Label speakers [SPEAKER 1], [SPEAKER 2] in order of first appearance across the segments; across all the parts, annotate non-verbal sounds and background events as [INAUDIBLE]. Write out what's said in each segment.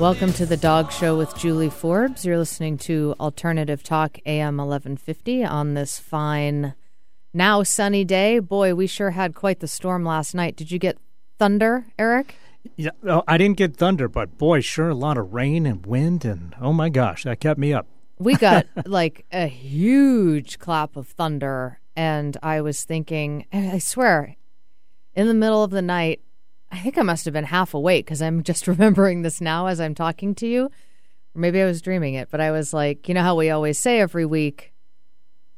[SPEAKER 1] Welcome to the Dog Show with Julie Forbes. You're listening to Alternative Talk AM 1150 on this fine, now sunny day. Boy, we sure had quite the storm last night. Did you get thunder, Eric?
[SPEAKER 2] Yeah, well, I didn't get thunder, but boy, sure a lot of rain and wind, and oh my gosh, that kept me up.
[SPEAKER 1] We got [LAUGHS] like a huge clap of thunder, and I was thinking, I swear, in the middle of the night, I think I must have been half awake because I'm just [LAUGHS] remembering this now as I'm talking to you. Or maybe I was dreaming it, but I was like, you know how we always say every week,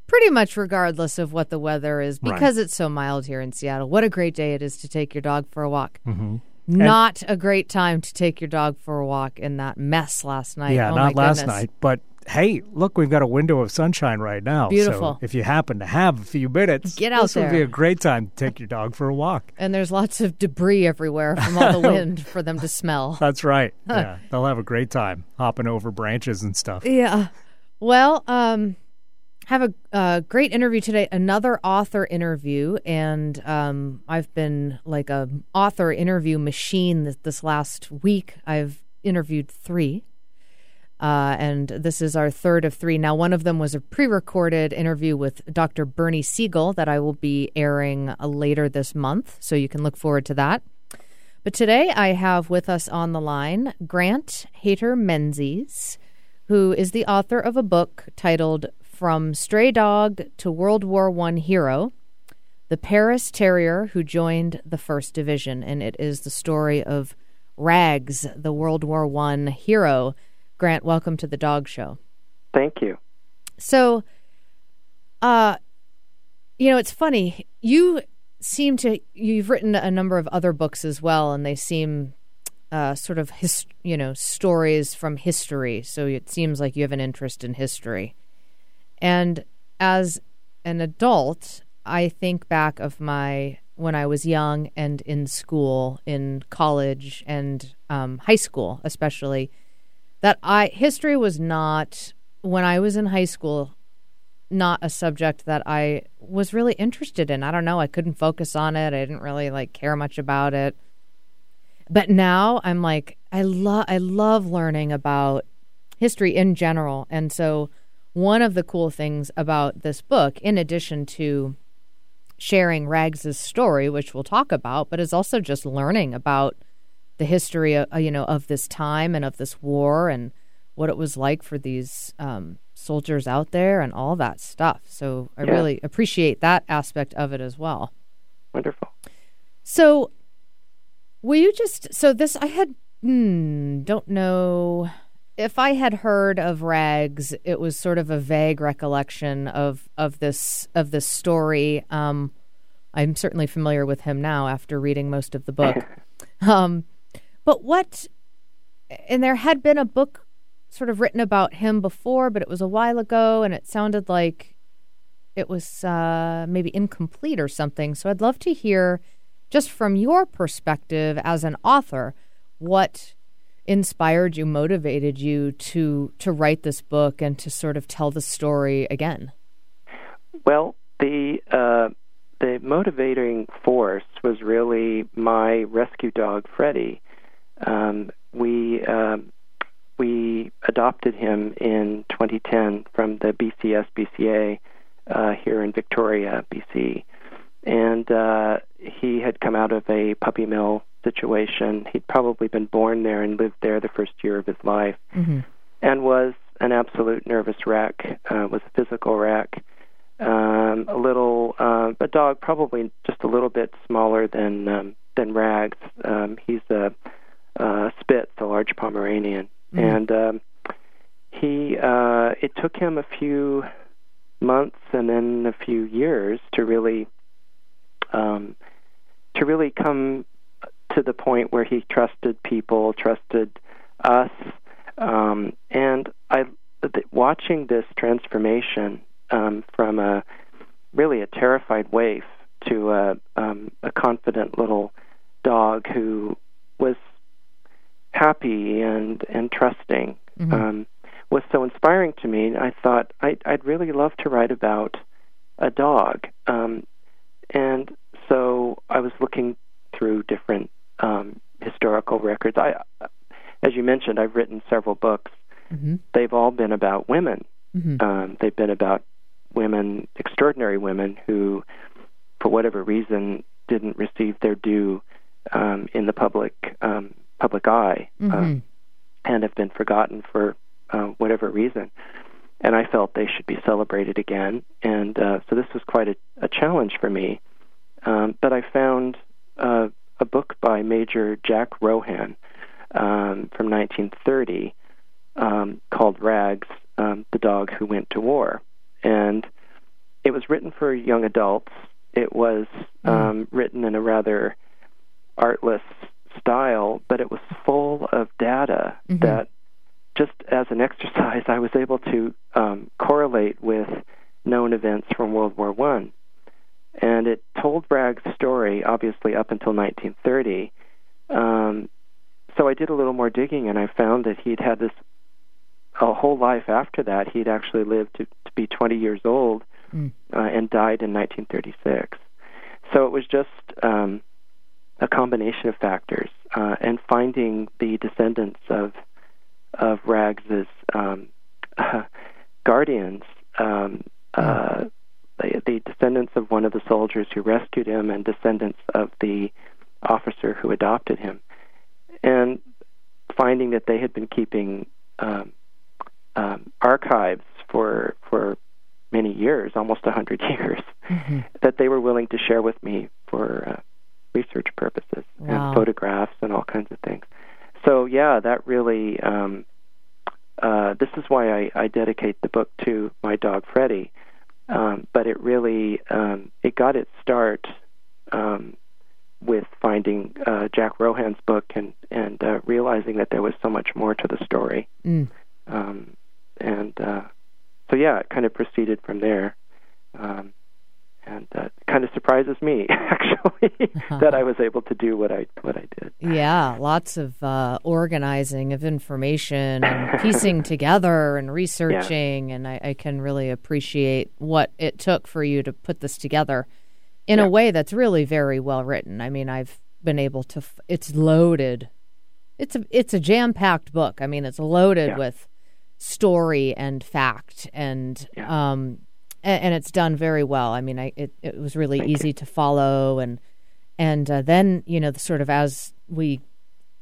[SPEAKER 1] pretty much regardless of what the weather is, because right. it's so mild here in Seattle, what a great day it is to take your dog for a walk. Mm-hmm. Not and, a great time to take your dog for a walk in that mess last night.
[SPEAKER 2] Yeah,
[SPEAKER 1] oh
[SPEAKER 2] not last night, but hey, look, we've got a window of sunshine right now.
[SPEAKER 1] Beautiful.
[SPEAKER 2] So if you happen to have a few minutes,
[SPEAKER 1] get out
[SPEAKER 2] this
[SPEAKER 1] there.
[SPEAKER 2] would be a great time to take your dog for a walk.
[SPEAKER 1] And there's lots of debris everywhere from all the [LAUGHS] wind for them to smell.
[SPEAKER 2] That's right. [LAUGHS] yeah, they'll have a great time hopping over branches and stuff.
[SPEAKER 1] Yeah. Well, um, have a uh, great interview today. Another author interview, and um, I've been like a author interview machine this, this last week. I've interviewed three uh, and this is our third of three. Now, one of them was a pre recorded interview with Dr. Bernie Siegel that I will be airing uh, later this month. So you can look forward to that. But today I have with us on the line Grant Hayter Menzies, who is the author of a book titled From Stray Dog to World War I Hero The Paris Terrier Who Joined the First Division. And it is the story of Rags, the World War I hero Grant, welcome to the Dog Show.
[SPEAKER 3] Thank you.
[SPEAKER 1] So, uh, you know, it's funny. You seem to you've written a number of other books as well, and they seem uh, sort of his, you know stories from history. So it seems like you have an interest in history. And as an adult, I think back of my when I was young and in school, in college and um, high school, especially that I history was not when I was in high school not a subject that I was really interested in. I don't know, I couldn't focus on it. I didn't really like care much about it. But now I'm like I love I love learning about history in general. And so one of the cool things about this book in addition to sharing Rags's story, which we'll talk about, but is also just learning about the history of, uh, you know of this time and of this war and what it was like for these um, soldiers out there and all that stuff. So I yeah. really appreciate that aspect of it as well.
[SPEAKER 3] Wonderful.
[SPEAKER 1] So, will you just so this I had hmm, don't know if I had heard of Rags, it was sort of a vague recollection of of this of this story. Um, I'm certainly familiar with him now after reading most of the book. [LAUGHS] um, but what, and there had been a book sort of written about him before, but it was a while ago, and it sounded like it was uh, maybe incomplete or something. So I'd love to hear, just from your perspective as an author, what inspired you, motivated you to to write this book and to sort of tell the story again.
[SPEAKER 3] Well, the uh, the motivating force was really my rescue dog, Freddie um, we uh, we adopted him in 2010 from the BCS uh, here in Victoria, BC, and uh, he had come out of a puppy mill situation. He'd probably been born there and lived there the first year of his life, mm-hmm. and was an absolute nervous wreck. Uh, was a physical wreck. Um, a little, uh, a dog probably just a little bit smaller than um, than Rags. Um, he's a uh, Spitz, a large Pomeranian, mm-hmm. and um, he uh, it took him a few months and then a few years to really um, to really come to the point where he trusted people, trusted us, um, and I watching this transformation um, from a really a terrified waif to a, um, a confident little dog who was happy and and trusting mm-hmm. um, was so inspiring to me. I thought I, I'd really love to write about a dog, um, and so I was looking through different um, historical records. I as you mentioned, I've written several books.
[SPEAKER 1] Mm-hmm.
[SPEAKER 3] They've all been about women.
[SPEAKER 1] Mm-hmm.
[SPEAKER 3] Um, they've been about women, extraordinary women who, for whatever reason, didn't receive their due um, in the public um, public eye,
[SPEAKER 1] Mm-hmm.
[SPEAKER 3] um, and have been forgotten for uh, whatever reason. And I felt they should be celebrated again. And uh, so this was quite a, a challenge for me. Um, but I found uh, a book by Major Jack Rohan um, from 1930 um, called Rags, um, the Dog Who Went to War. And it was written for young adults. It was um, written in a rather artless style, but it was full of data
[SPEAKER 1] Mhm.
[SPEAKER 3] that, just as an exercise, I was able to um, correlate with known events from World War One, and it told Rags' story, obviously up until 1930. Um, so I did a little more digging, and I found that he'd had this a whole life after that. He'd actually lived to, to be 20 years old
[SPEAKER 1] Mm.
[SPEAKER 3] uh, and died in 1936. So it was just um, a combination of factors, uh, and finding the descendants of of Rags's um, [LAUGHS] guardians, um, uh, the, the descendants of one of the soldiers who rescued him, and descendants of the officer who adopted him, and finding that they had been keeping um, um, archives for for many years, almost a hundred [LAUGHS] years,
[SPEAKER 1] Mm-hmm.
[SPEAKER 3] that they were willing to share with me for uh, research purposes
[SPEAKER 1] Wow.
[SPEAKER 3] and photographs and all kinds of things. So yeah, that really. Um, uh, this is why I, I dedicate the book to my dog Freddie. Um, but it really um, it got its start um, with finding uh, Jack Rohan's book and and uh, realizing that there was so much more to the story.
[SPEAKER 1] Mm.
[SPEAKER 3] Um, and uh, so yeah, it kind of proceeded from there. Um, and it kind of surprises me [LAUGHS] actually [LAUGHS] that I was able to do what I what I did.
[SPEAKER 1] Yeah, lots of uh, organizing of information and piecing [LAUGHS] together and researching, and I, I can really appreciate what it took for you to put this together in a way that's really very well written. I mean, I've been able to. F- it's loaded. It's a it's a jam packed book. I mean, it's loaded
[SPEAKER 3] Yeah.
[SPEAKER 1] with story and fact, and
[SPEAKER 3] Yeah.
[SPEAKER 1] um, and, and it's done very well. I mean, I it, it was really
[SPEAKER 3] Thank you.
[SPEAKER 1] easy to follow, and and uh, then you know, the sort of as we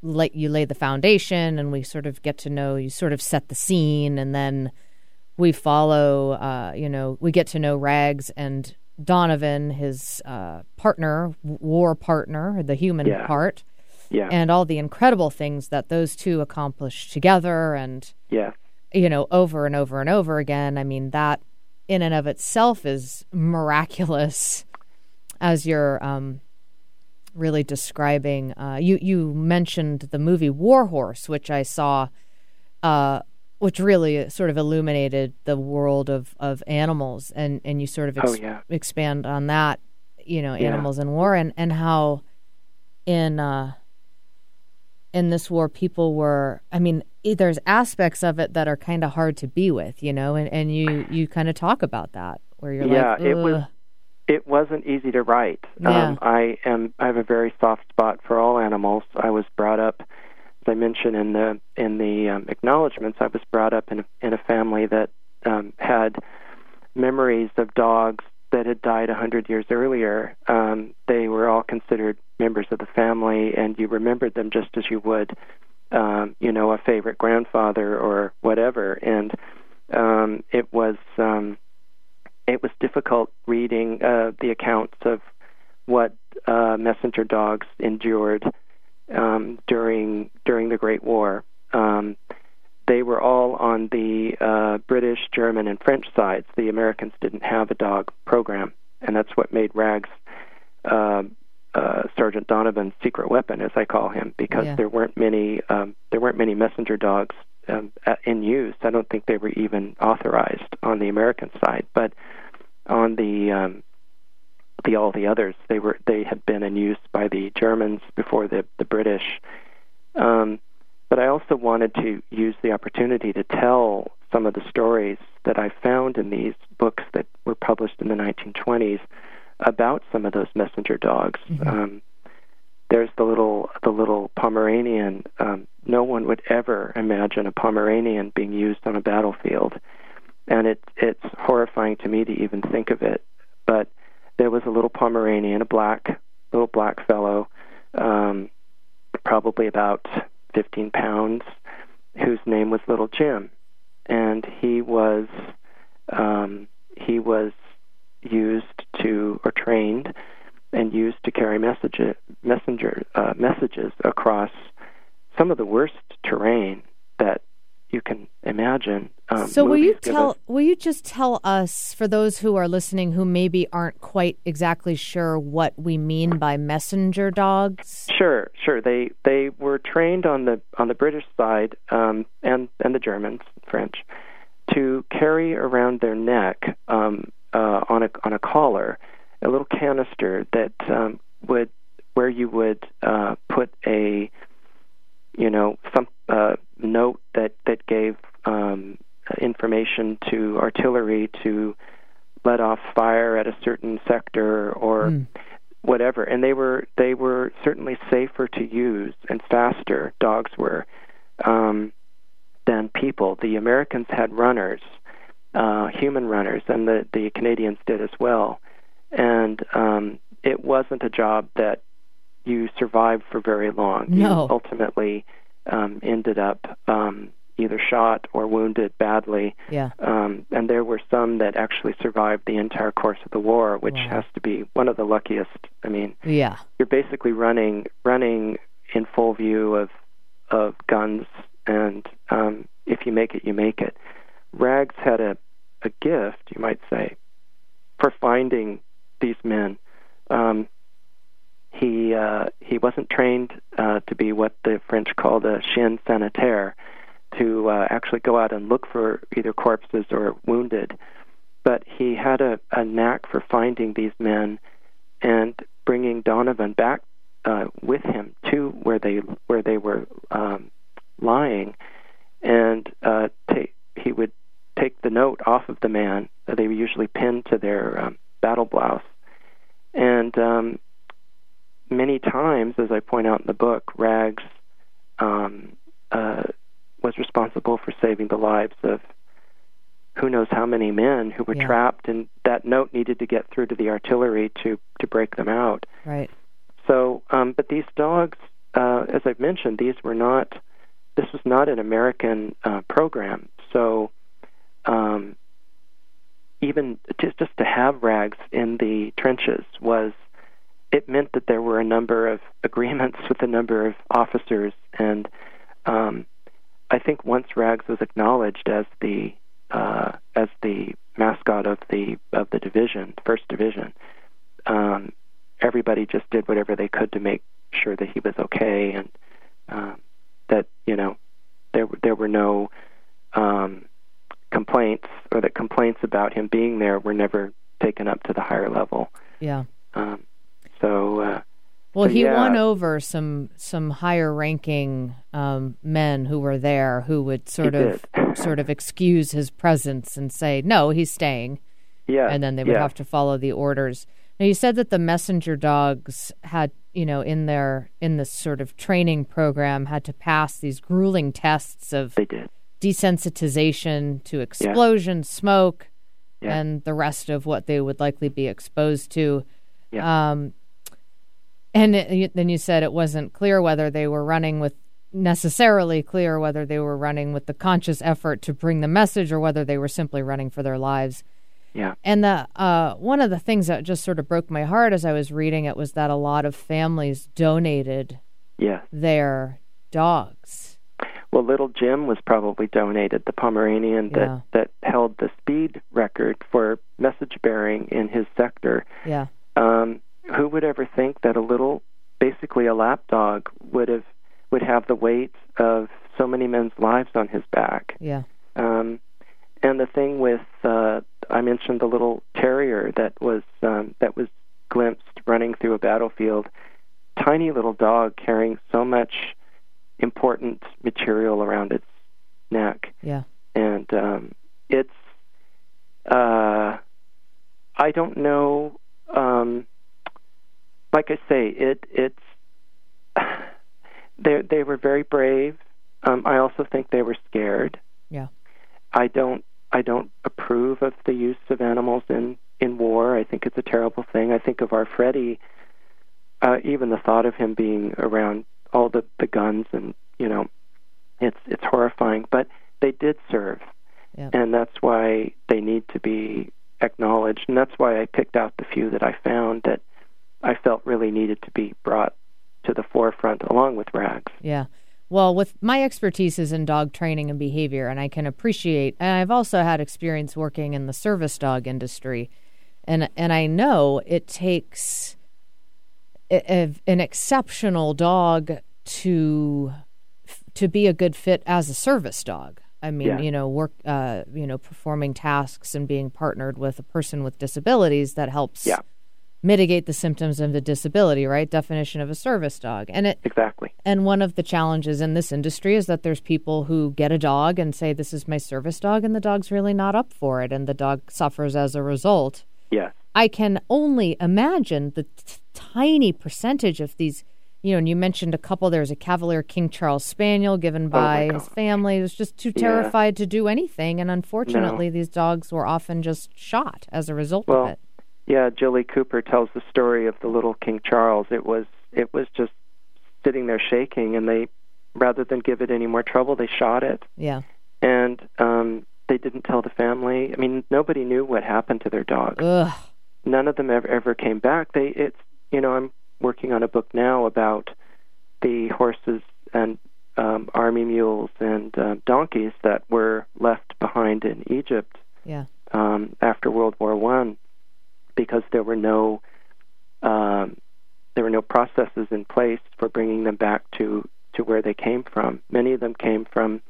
[SPEAKER 1] lay, you lay the foundation, and we sort of get to know you, sort of set the scene, and then we follow. Uh, you know, we get to know Rags and Donovan, his uh, partner, war partner, the human
[SPEAKER 3] Yeah.
[SPEAKER 1] part,
[SPEAKER 3] Yeah,
[SPEAKER 1] and all the incredible things that those two accomplish together, and
[SPEAKER 3] yeah,
[SPEAKER 1] you know, over and over and over again. I mean, that in and of itself is miraculous, as you're um, really describing. Uh, you you mentioned the movie War Horse, which I saw, uh, which really sort of illuminated the world of, of animals, and, and you sort of ex-
[SPEAKER 3] Oh, yeah.
[SPEAKER 1] expand on that, you know,
[SPEAKER 3] Yeah.
[SPEAKER 1] animals in war, and, and how in uh, in this war people were i mean there's aspects of it that are kind of hard to be with you know and, and you you kind of talk about that where you're
[SPEAKER 3] Yeah,
[SPEAKER 1] like
[SPEAKER 3] it was it wasn't easy to write.
[SPEAKER 1] Yeah.
[SPEAKER 3] Um, I am I have a very soft spot for all animals. I was brought up, as I mentioned in the in the um, acknowledgments, I was brought up in a, in a family that um, had memories of dogs that had died a hundred years earlier. Um, they were all considered members of the family, and you remembered them just as you would, um, you know, a favorite grandfather or whatever. And um, it was. Um, it was difficult reading uh, the accounts of what uh, messenger dogs endured um, during during the Great War. Um, they were all on the uh, British, German, and French sides. The Americans didn't have a dog program, and that's what made Rags uh, uh, Sergeant Donovan's secret weapon, as I call him, because
[SPEAKER 1] Yeah.
[SPEAKER 3] there weren't many um, there weren't many messenger dogs um, in use. I don't think they were even authorized on the American side, but on the um, the all the others, they were they had been in use by the Germans before the the British. Um, but I also wanted to use the opportunity to tell some of the stories that I found in these books that were published in the 1920s about some of those messenger dogs.
[SPEAKER 1] Mhm.
[SPEAKER 3] Um, there's the little the little Pomeranian. Um, no one would ever imagine a Pomeranian being used on a battlefield, and it it's horrifying to me to even think of it. But there was a little Pomeranian, a black little black fellow, um, probably about 15 pounds, whose name was Little Jim, and he was um, he was used to or trained and used to carry message, messenger uh, messages across some of the worst terrain that you can imagine. Um,
[SPEAKER 1] so will you tell?
[SPEAKER 3] us-
[SPEAKER 1] Will you just tell us, for those who are listening who maybe aren't quite exactly sure what we mean by messenger dogs?
[SPEAKER 3] Sure, sure. They they were trained on the on the British side um, and and the Germans, French, to carry around their neck um, uh, on a on a collar a little canister that um, would where you would uh, put a you know some uh, note that that gave um, information to artillery to let off fire at a certain sector or
[SPEAKER 1] Mm.
[SPEAKER 3] whatever. And they were they were certainly safer to use and faster dogs were um, than people. The americans had runners uh, human runners and the the canadians did as well. And um, it wasn't a job that you survived for very long you
[SPEAKER 1] No.
[SPEAKER 3] ultimately um, ended up um, either shot or wounded badly
[SPEAKER 1] Yeah.
[SPEAKER 3] um, and there were some that actually survived the entire course of the war, which
[SPEAKER 1] Wow.
[SPEAKER 3] has to be one of the luckiest. I mean,
[SPEAKER 1] Yeah.
[SPEAKER 3] you're basically running running in full view of of guns, and um, if you make it, you make it. Rags had a a gift, you might say, for finding these men. Um, he uh, he wasn't trained uh, to be what the French called a chien sanitaire, to uh, actually go out and look for either corpses or wounded. But he had a, a knack for finding these men and bringing Donovan back uh, with him to where they where they were um, lying, and uh, he would take the note off of the man they were usually pinned to their um, battle blouse, and um, many times, as I point out in the book, Rags um, uh, was responsible for saving the lives of who knows how many men who were
[SPEAKER 1] Yeah.
[SPEAKER 3] trapped, and that note needed to get through to the artillery to to break them out.
[SPEAKER 1] Right.
[SPEAKER 3] So, um, but these dogs, uh, as I've mentioned, these were not. This was not an American uh, program. So, um, even just just to have rags in the trenches was, it meant that there were a number of [LAUGHS] agreements with a number of officers, and um, I think once rags was acknowledged as the uh, as the mascot of the of the division, first division. Um, everybody just did whatever they could to make sure that he was okay and um, that you know there there were no um, complaints or that complaints about him being there were never taken up to the higher level.
[SPEAKER 1] Yeah.
[SPEAKER 3] Um, so uh,
[SPEAKER 1] Well,
[SPEAKER 3] So,
[SPEAKER 1] he
[SPEAKER 3] yeah.
[SPEAKER 1] won over some some higher ranking um, men who were there who would sort
[SPEAKER 3] He
[SPEAKER 1] of [LAUGHS] sort of excuse his presence and say no, he's staying,
[SPEAKER 3] yeah,
[SPEAKER 1] and then they would
[SPEAKER 3] yeah.
[SPEAKER 1] have to follow the orders. Now you said that the messenger dogs had you know in their in this sort of training program had to pass these grueling tests of
[SPEAKER 3] they did.
[SPEAKER 1] desensitization to explosion, smoke,
[SPEAKER 3] Yeah.
[SPEAKER 1] and the rest of what they would likely be exposed to.
[SPEAKER 3] Yeah.
[SPEAKER 1] Um, and it, then you said it wasn't clear whether they were running with necessarily clear whether they were running with the conscious effort to bring the message or whether they were simply running for their lives.
[SPEAKER 3] Yeah,
[SPEAKER 1] And the uh, one of the things that just sort of broke my heart as I was reading it was that a lot of families donated
[SPEAKER 3] yeah.
[SPEAKER 1] their dogs.
[SPEAKER 3] Well, little Jim was probably donated, the Pomeranian that
[SPEAKER 1] Yeah.
[SPEAKER 3] that held the speed record for message bearing in his sector.
[SPEAKER 1] Yeah,
[SPEAKER 3] Um, who would ever think that a little, basically a lap dog, would have would have the weight of so many men's lives on his back?
[SPEAKER 1] yeah,
[SPEAKER 3] Um, and the thing with uh, I mentioned the little terrier that was um, that was glimpsed running through a battlefield. Tiny little dog carrying so much important material around its neck,
[SPEAKER 1] yeah,
[SPEAKER 3] and um, it's uh, I don't know. Um, like I say, it it's [SIGHS] they they were very brave. Um, I also think they were scared.
[SPEAKER 1] Yeah.
[SPEAKER 3] I don't I don't approve of the use of animals in in war. I think it's a terrible thing. I think of our Freddie. Uh, even the thought of him being around all the the guns and you know, it's it's horrifying. But they did serve,
[SPEAKER 1] Yeah.
[SPEAKER 3] and that's why they need to be acknowledged. And that's why I picked out the few that I found that I felt really needed to be brought to the forefront, along with rags.
[SPEAKER 1] Yeah. Well, with my expertise is in dog training and behavior, and I can appreciate, and I've also had experience working in the service dog industry, and and I know it takes a, a- an exceptional dog to to be a good fit as a service dog. I mean,
[SPEAKER 3] Yeah.
[SPEAKER 1] you know, work, uh, you know, performing tasks and being partnered with a person with disabilities that helps
[SPEAKER 3] Yeah.
[SPEAKER 1] Mitigate the symptoms of the disability. Right? Definition of a service dog, and it
[SPEAKER 3] Exactly.
[SPEAKER 1] and one of the challenges in this industry is that there's people who get a dog and say, This is my service dog, and the dog's really not up for it, and the dog suffers as a result.
[SPEAKER 3] Yes.
[SPEAKER 1] I can only imagine the t- tiny percentage of these. You know, and you mentioned a couple. There's a Cavalier King Charles Spaniel given oh by
[SPEAKER 3] Oh
[SPEAKER 1] his family. He was just too
[SPEAKER 3] Yeah.
[SPEAKER 1] terrified to do anything. And unfortunately, these dogs were often just shot as a result
[SPEAKER 3] Well,
[SPEAKER 1] of it.
[SPEAKER 3] Yeah, Jilly Cooper tells the story of the little King Charles. It was it was just sitting there shaking, and they rather than give it any more trouble, they shot it,
[SPEAKER 1] Yeah.
[SPEAKER 3] and um, they didn't tell the family. I mean, nobody knew what happened to their dog.
[SPEAKER 1] Ugh.
[SPEAKER 3] None of them ever ever came back. They it's you know I'm working on a book now about the horses and um, army mules and uh, donkeys that were left behind in Egypt
[SPEAKER 1] Yeah.
[SPEAKER 3] um, after World War One, because there were no um, there were no processes in place for bringing them back to to where they came from. Many of them came from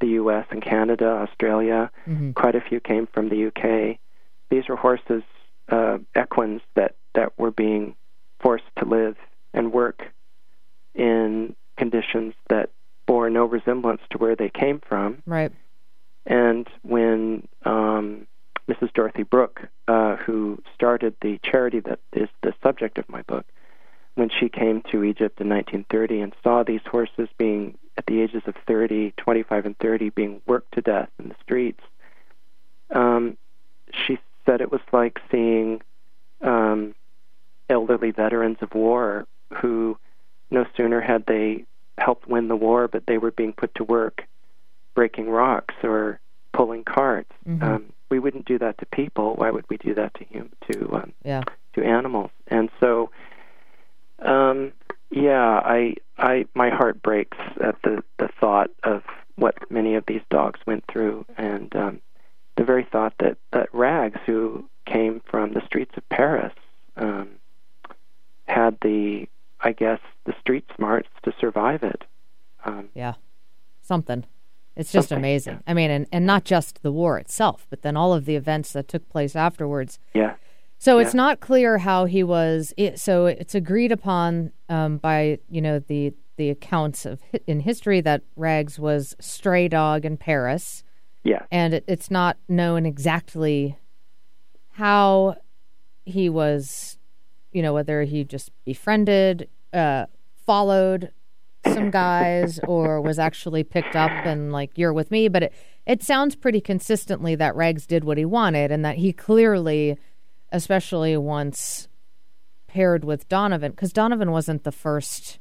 [SPEAKER 3] the U.S. and Canada, Australia.
[SPEAKER 1] hmm
[SPEAKER 3] Quite a few came from the U.K. These were horses, uh, equines that that were being forced to live and work in conditions that bore no resemblance to where they came from.
[SPEAKER 1] Right.
[SPEAKER 3] And when um, Mrs. Dorothy Brooke, uh, who started the charity that is the subject of my book, when she came to Egypt in 1930 and saw these horses being, at the ages of 30, 25, and 30, being worked to death in the streets, um, she said it was like seeing um, elderly veterans of war who no sooner had they helped win the war, but they were being put to work breaking rocks or pulling carts.
[SPEAKER 1] Mhm.
[SPEAKER 3] Um, we wouldn't do that to people. Why would we do that to hum- to um,
[SPEAKER 1] Yeah.
[SPEAKER 3] to animals? And so, um, yeah, I I my heart breaks at the the thought of what many of these dogs went through, and um, the very thought that that Rags, who came from the streets of Paris, um, had the I guess the street smarts to survive it. Um,
[SPEAKER 1] Yeah. Something. It's just
[SPEAKER 3] Something,
[SPEAKER 1] amazing. I mean, and, and not just the war itself, but then all of the events that took place afterwards.
[SPEAKER 3] yeah,
[SPEAKER 1] So it's not clear how he was. It, so it's agreed upon um, by you know the the accounts of in history that Rags was stray dog in Paris,
[SPEAKER 3] yeah,
[SPEAKER 1] and it, it's not known exactly how he was. You know whether he just befriended, uh, followed some guys, or was actually picked up and like you're with me. But it it sounds pretty consistently that Rags did what he wanted, and that he clearly especially once paired with Donovan, because Donovan wasn't the first,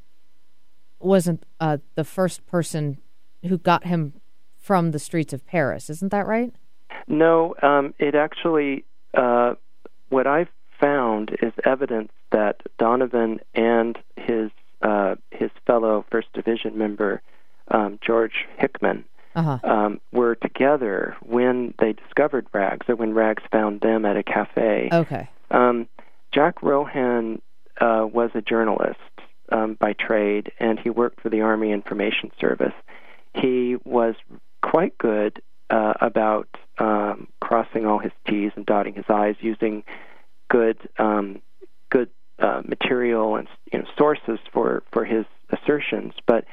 [SPEAKER 1] wasn't uh, the first person who got him from the streets of Paris. Isn't that right?
[SPEAKER 3] No, um, it actually, uh, what I've found is evidence that Donovan and his uh, his fellow First Division member um, George Hickman
[SPEAKER 1] Uh huh.
[SPEAKER 3] um, were together when they discovered Rags, or when Rags found them at a cafe.
[SPEAKER 1] Okay.
[SPEAKER 3] Um, Jack Rohan uh, was a journalist um, by trade, and he worked for the Army Information Service. He was quite good uh, about um, crossing all his T's and dotting his I's, using good um, good uh, material and you know, sources for, for his assertions. But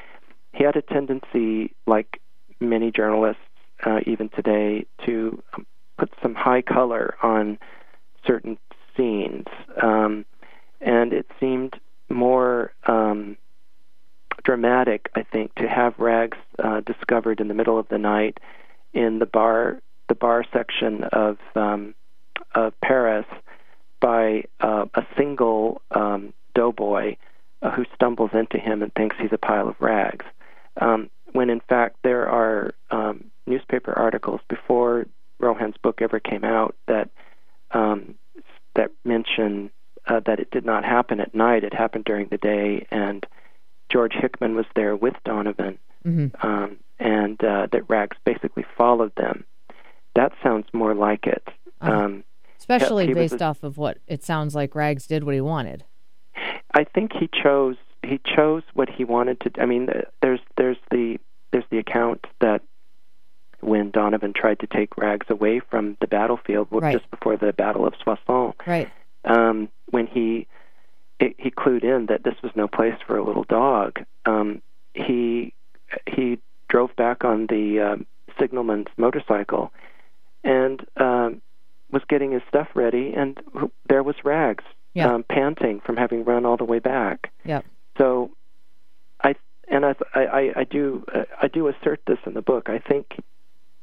[SPEAKER 3] he had a tendency, like many journalists, uh, even today, to um, put some high color on certain scenes, um, and it seemed more um, dramatic, I think, to have Rags uh, discovered in the middle of the night in the bar the bar section of um, of Paris by uh, a single um, doughboy uh, who stumbles into him and thinks he's a pile of rags. Um, when in fact there are um, newspaper articles before Rohan's book ever came out that um, that mention uh, that it did not happen at night; it happened during the day, and George Hickman was there with Donovan,
[SPEAKER 1] hmm
[SPEAKER 3] um, and uh, that Rags basically followed them. That sounds more like it.
[SPEAKER 1] Uh-huh. Especially
[SPEAKER 3] was
[SPEAKER 1] based
[SPEAKER 3] a-
[SPEAKER 1] off of what it sounds like Rags did what he wanted.
[SPEAKER 3] I think he chose he chose what he wanted to. I mean, there's there's the there's the account that when Donovan tried to take Rags away from the battlefield
[SPEAKER 1] Right.
[SPEAKER 3] just before the Battle of Soissons,
[SPEAKER 1] Right.
[SPEAKER 3] um, when he it, he clued in that this was no place for a little dog, um, he he drove back on the um, signalman's motorcycle and um, was getting his stuff ready, and there was Rags
[SPEAKER 1] Yeah.
[SPEAKER 3] um, panting from having run all the way back.
[SPEAKER 1] Yep.
[SPEAKER 3] So, I and I I, I, do uh, I do assert this in the book. I think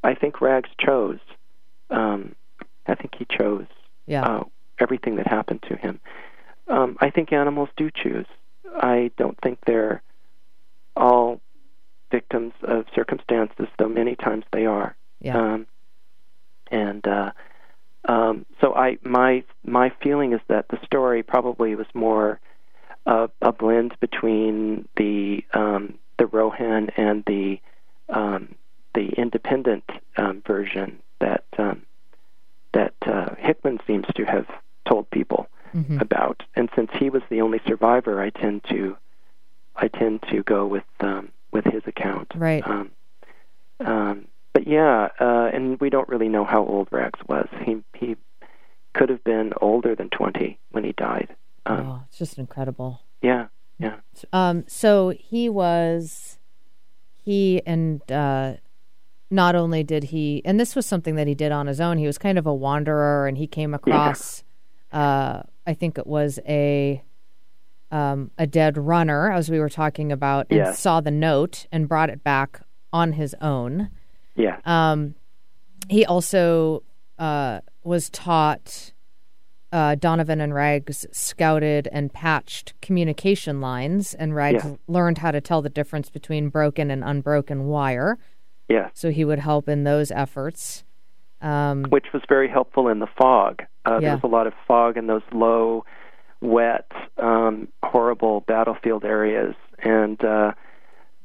[SPEAKER 3] I think Rags chose. Um, I think he chose
[SPEAKER 1] Yeah.
[SPEAKER 3] uh, everything that happened to him. Um, I think animals do choose. I don't think they're all victims of circumstances, though many times they are.
[SPEAKER 1] yeah.
[SPEAKER 3] Um, and uh, um, so I my my feeling is that the story probably was more uh, a blend between the um, the Rohan and the um, the independent um, version that um, that uh, Hickman seems to have told people
[SPEAKER 1] hmm
[SPEAKER 3] about. And since he was the only survivor, I tend to I tend to go with um, with his account.
[SPEAKER 1] Right.
[SPEAKER 3] Um, um, but yeah, uh, and we don't really know how old Rags was. He he could have been older than twenty when he died. Um,
[SPEAKER 1] oh, it's just incredible.
[SPEAKER 3] Yeah, yeah,
[SPEAKER 1] Um, so he was, he and uh, not only did he, and this was something that he did on his own. He was kind of a wanderer, and he came across, uh, I think it was a, um, a dead runner, as we were talking about, and
[SPEAKER 3] Yes.
[SPEAKER 1] saw the note and brought it back on his own.
[SPEAKER 3] Yeah,
[SPEAKER 1] Um, he also uh, was taught. Uh, Donovan and Rags scouted and patched communication lines, and Rags
[SPEAKER 3] Yeah.
[SPEAKER 1] learned how to tell the difference between broken and unbroken wire.
[SPEAKER 3] yeah.
[SPEAKER 1] So he would help in those efforts. Um,
[SPEAKER 3] Which was very helpful in the fog. Uh,
[SPEAKER 1] Yeah.
[SPEAKER 3] There was a lot of fog in those low, wet, um, horrible battlefield areas, and uh,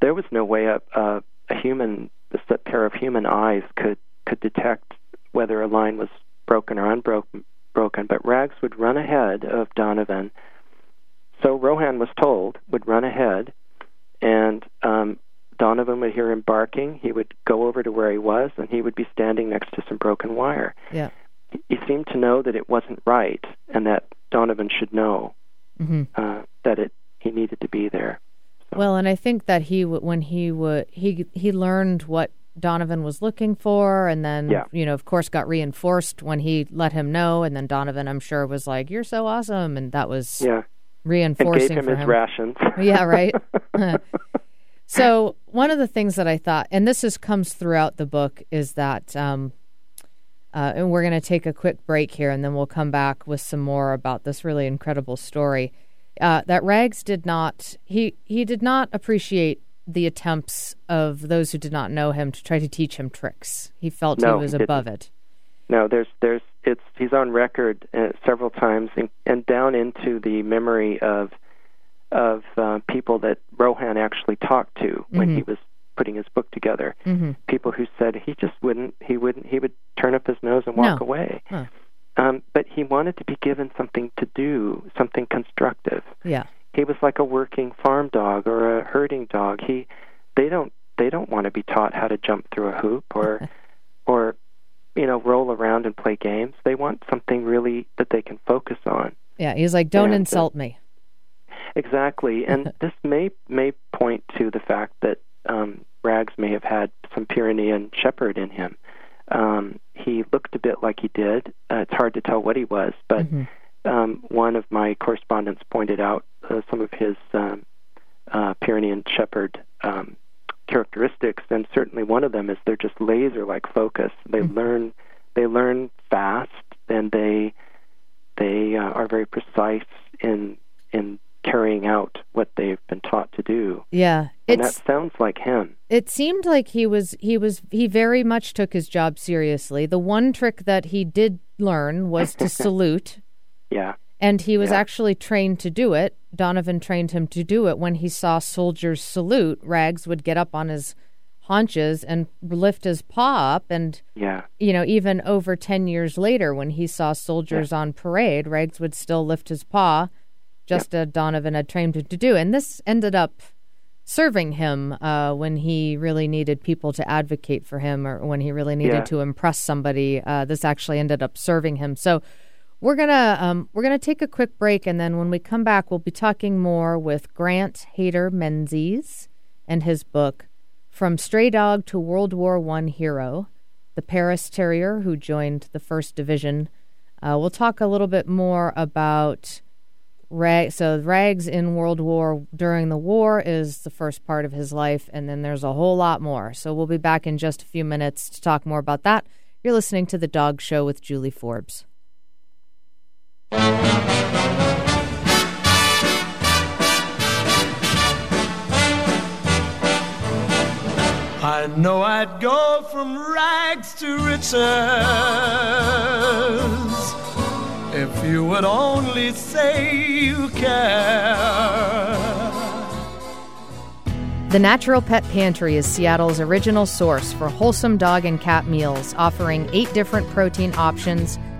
[SPEAKER 3] there was no way a, a, a human, a pair of human eyes could could detect whether a line was broken or unbroken. Broken, but Rags would run ahead of Donovan. So Rohan was told would run ahead, and um, Donovan would hear him barking. He would go over to where he was, and he would be standing next to some broken wire
[SPEAKER 1] yeah.
[SPEAKER 3] he seemed to know that it wasn't right and that Donovan should know
[SPEAKER 1] hmm
[SPEAKER 3] uh, that it he needed to be there.
[SPEAKER 1] Well, and I think that he w- when he would he he learned what Donovan was looking for, and then
[SPEAKER 3] Yeah.
[SPEAKER 1] you know, of course, got reinforced when he let him know, and then Donovan, I'm sure, was like, "You're so awesome," and that was
[SPEAKER 3] Yeah,
[SPEAKER 1] reinforcing
[SPEAKER 3] gave him
[SPEAKER 1] for
[SPEAKER 3] his
[SPEAKER 1] him.
[SPEAKER 3] rations. [LAUGHS]
[SPEAKER 1] Yeah, right. [LAUGHS] so one of the things that I thought, and this is comes throughout the book, is that, um, uh, and we're going to take a quick break here, and then we'll come back with some more about this really incredible story. Uh, that Rags did not he he did not appreciate the attempts of those who did not know him to try to teach him tricks. He felt
[SPEAKER 3] No,
[SPEAKER 1] he was
[SPEAKER 3] he
[SPEAKER 1] above it.
[SPEAKER 3] no, there's there's it's he's on record uh, several times and, and down into the memory of of uh, people that Rohan actually talked to when
[SPEAKER 1] Mhm.
[SPEAKER 3] he was putting his book together.
[SPEAKER 1] hmm
[SPEAKER 3] People who said he just wouldn't he wouldn't he would turn up his nose and walk
[SPEAKER 1] No.
[SPEAKER 3] away.
[SPEAKER 1] Huh.
[SPEAKER 3] Um, but he wanted to be given something to do, something constructive.
[SPEAKER 1] Yeah,
[SPEAKER 3] he was like a working farm dog or a herding dog. He they don't they don't want to be taught how to jump through a hoop or [LAUGHS] or you know roll around and play games. They want something really that they can focus on.
[SPEAKER 1] yeah. He's like, "Don't
[SPEAKER 3] And,
[SPEAKER 1] insult me."
[SPEAKER 3] Exactly, [LAUGHS] and this may may point to the fact that um, Rags may have had some Pyrenean Shepherd in him. Um, he looked a bit like he did. Uh, it's hard to tell what he was, but
[SPEAKER 1] Mhm.
[SPEAKER 3] um, one of my correspondents pointed out uh, some of his um, uh, Pyrenean Shepherd um, characteristics, and certainly one of them is they're just laser-like focus. They mm-hmm. learn they learn fast, and they they uh, are very precise in in carrying out what they've been taught to do.
[SPEAKER 1] Yeah,
[SPEAKER 3] and that sounds like him.
[SPEAKER 1] It seemed like he was he was he very much took his job seriously. The one trick that he did learn was to [LAUGHS] salute.
[SPEAKER 3] Yeah.
[SPEAKER 1] And he was yeah. actually trained to do it. Donovan trained him to do it. When he saw soldiers salute, Rags would get up on his haunches and lift his paw up. And,
[SPEAKER 3] yeah.
[SPEAKER 1] you know, even over 10 years later, when he saw soldiers yeah. on parade, Rags would still lift his paw, just yep. Donovan had trained him to do. And this ended up serving him uh, when he really needed people to advocate for him or when he really needed yeah. to impress somebody. Uh, this actually ended up serving him. So, we're gonna um, we're gonna take a quick break, and then when we come back, we'll be talking more with Grant Hayter Menzies and his book "From Stray Dog to World War One Hero," the Paris Terrier who joined the First Division. Uh, we'll talk a little bit more about Rag. So Rags in World War during the war is the first part of his life, and then there's a whole lot more. So we'll be back in just a few minutes to talk more about that. You're listening to the Dog Show with Julie Forbes.
[SPEAKER 4] I know I'd go from rags to riches if you would only say you care.
[SPEAKER 1] The Natural Pet Pantry is Seattle's original source for wholesome dog and cat meals, offering eight different protein options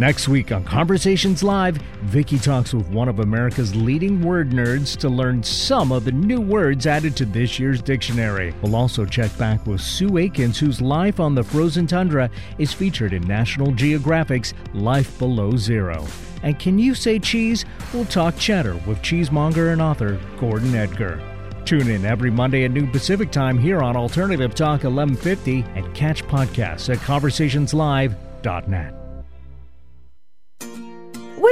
[SPEAKER 2] Next week on Conversations Live, Vicki talks with one of America's leading word nerds to learn some of the new words added to this year's dictionary. We'll also check back with Sue Aikens, whose life on the frozen tundra is featured in National Geographic's Life Below Zero. And can you say cheese? We'll talk cheddar with cheesemonger and author Gordon Edgar. Tune in every Monday at noon Pacific Time here on Alternative Talk 1150 and catch podcasts at conversationslive.net.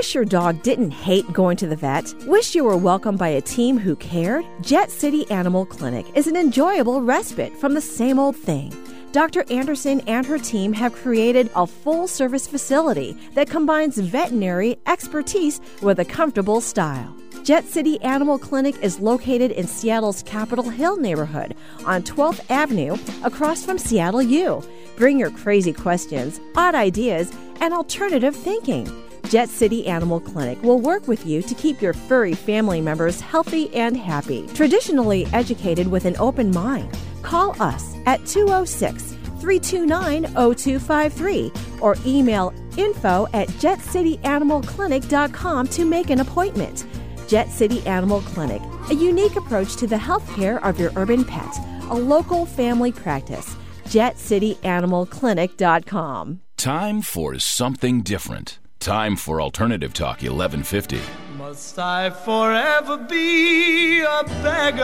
[SPEAKER 5] Wish your dog didn't hate going to the vet? Wish you were welcomed by a team who cared? Jet City Animal Clinic is an enjoyable respite from the same old thing. Dr. Anderson and her team have created a full service facility that combines veterinary expertise with a comfortable style. Jet City Animal Clinic is located in Seattle's Capitol Hill neighborhood on 12th Avenue across from Seattle U. Bring your crazy questions, odd ideas, and alternative thinking. Jet City Animal Clinic will work with you to keep your furry family members healthy and happy. Traditionally educated with an open mind, call us at 206 329 0253 or email info at jetcityanimalclinic.com to make an appointment. Jet City Animal Clinic, a unique approach to the health care of your urban pet, a local family practice. JetCityAnimalClinic.com.
[SPEAKER 6] Time for something different. Time for Alternative Talk 1150.
[SPEAKER 4] Must I forever be a beggar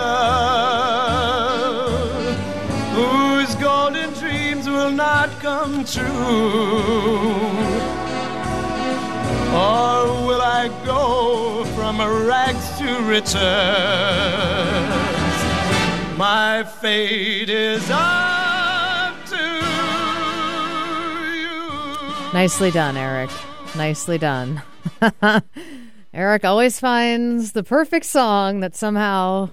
[SPEAKER 4] whose golden dreams will not come true? Or will I go from rags to riches? My fate is up to you.
[SPEAKER 1] Nicely done, Eric. Nicely done. [LAUGHS] Eric always finds the perfect song that somehow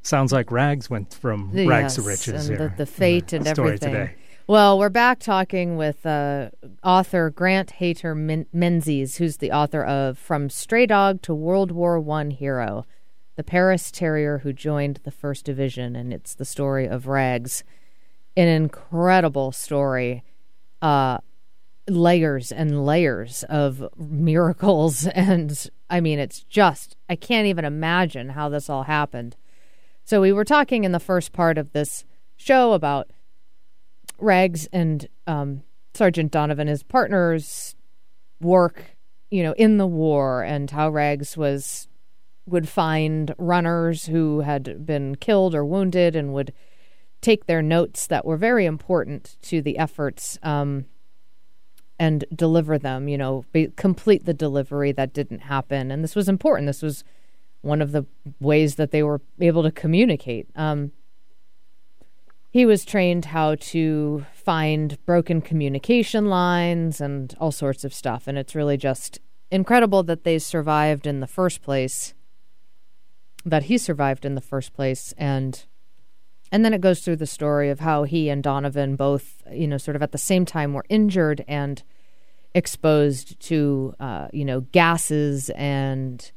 [SPEAKER 2] sounds like Rags went from yes, rags to riches.
[SPEAKER 1] And
[SPEAKER 2] here,
[SPEAKER 1] the, the fate and everything.
[SPEAKER 2] Today.
[SPEAKER 1] Well, we're back talking with uh, author Grant Hayter Men- Menzies, who's the author of From Stray Dog to World War One Hero, the Paris Terrier who joined the First Division, and it's the story of Rags, an incredible story. Uh, layers and layers of miracles [LAUGHS] and I mean it's just I can't even imagine how this all happened. So we were talking in the first part of this show about Rags and um, Sergeant Donovan, his partners, work, you know, in the war, and how Rags was would find runners who had been killed or wounded, and would take their notes that were very important to the efforts um, and deliver them. You know, be, complete the delivery that didn't happen, and this was important. This was one of the ways that they were able to communicate. Um, he was trained how to find broken communication lines and all sorts of stuff. And it's really just incredible that they survived in the first place, that he survived in the first place. And and then it goes through the story of how he and Donovan both, you know, sort of at the same time were injured and exposed to, uh, you know, gases and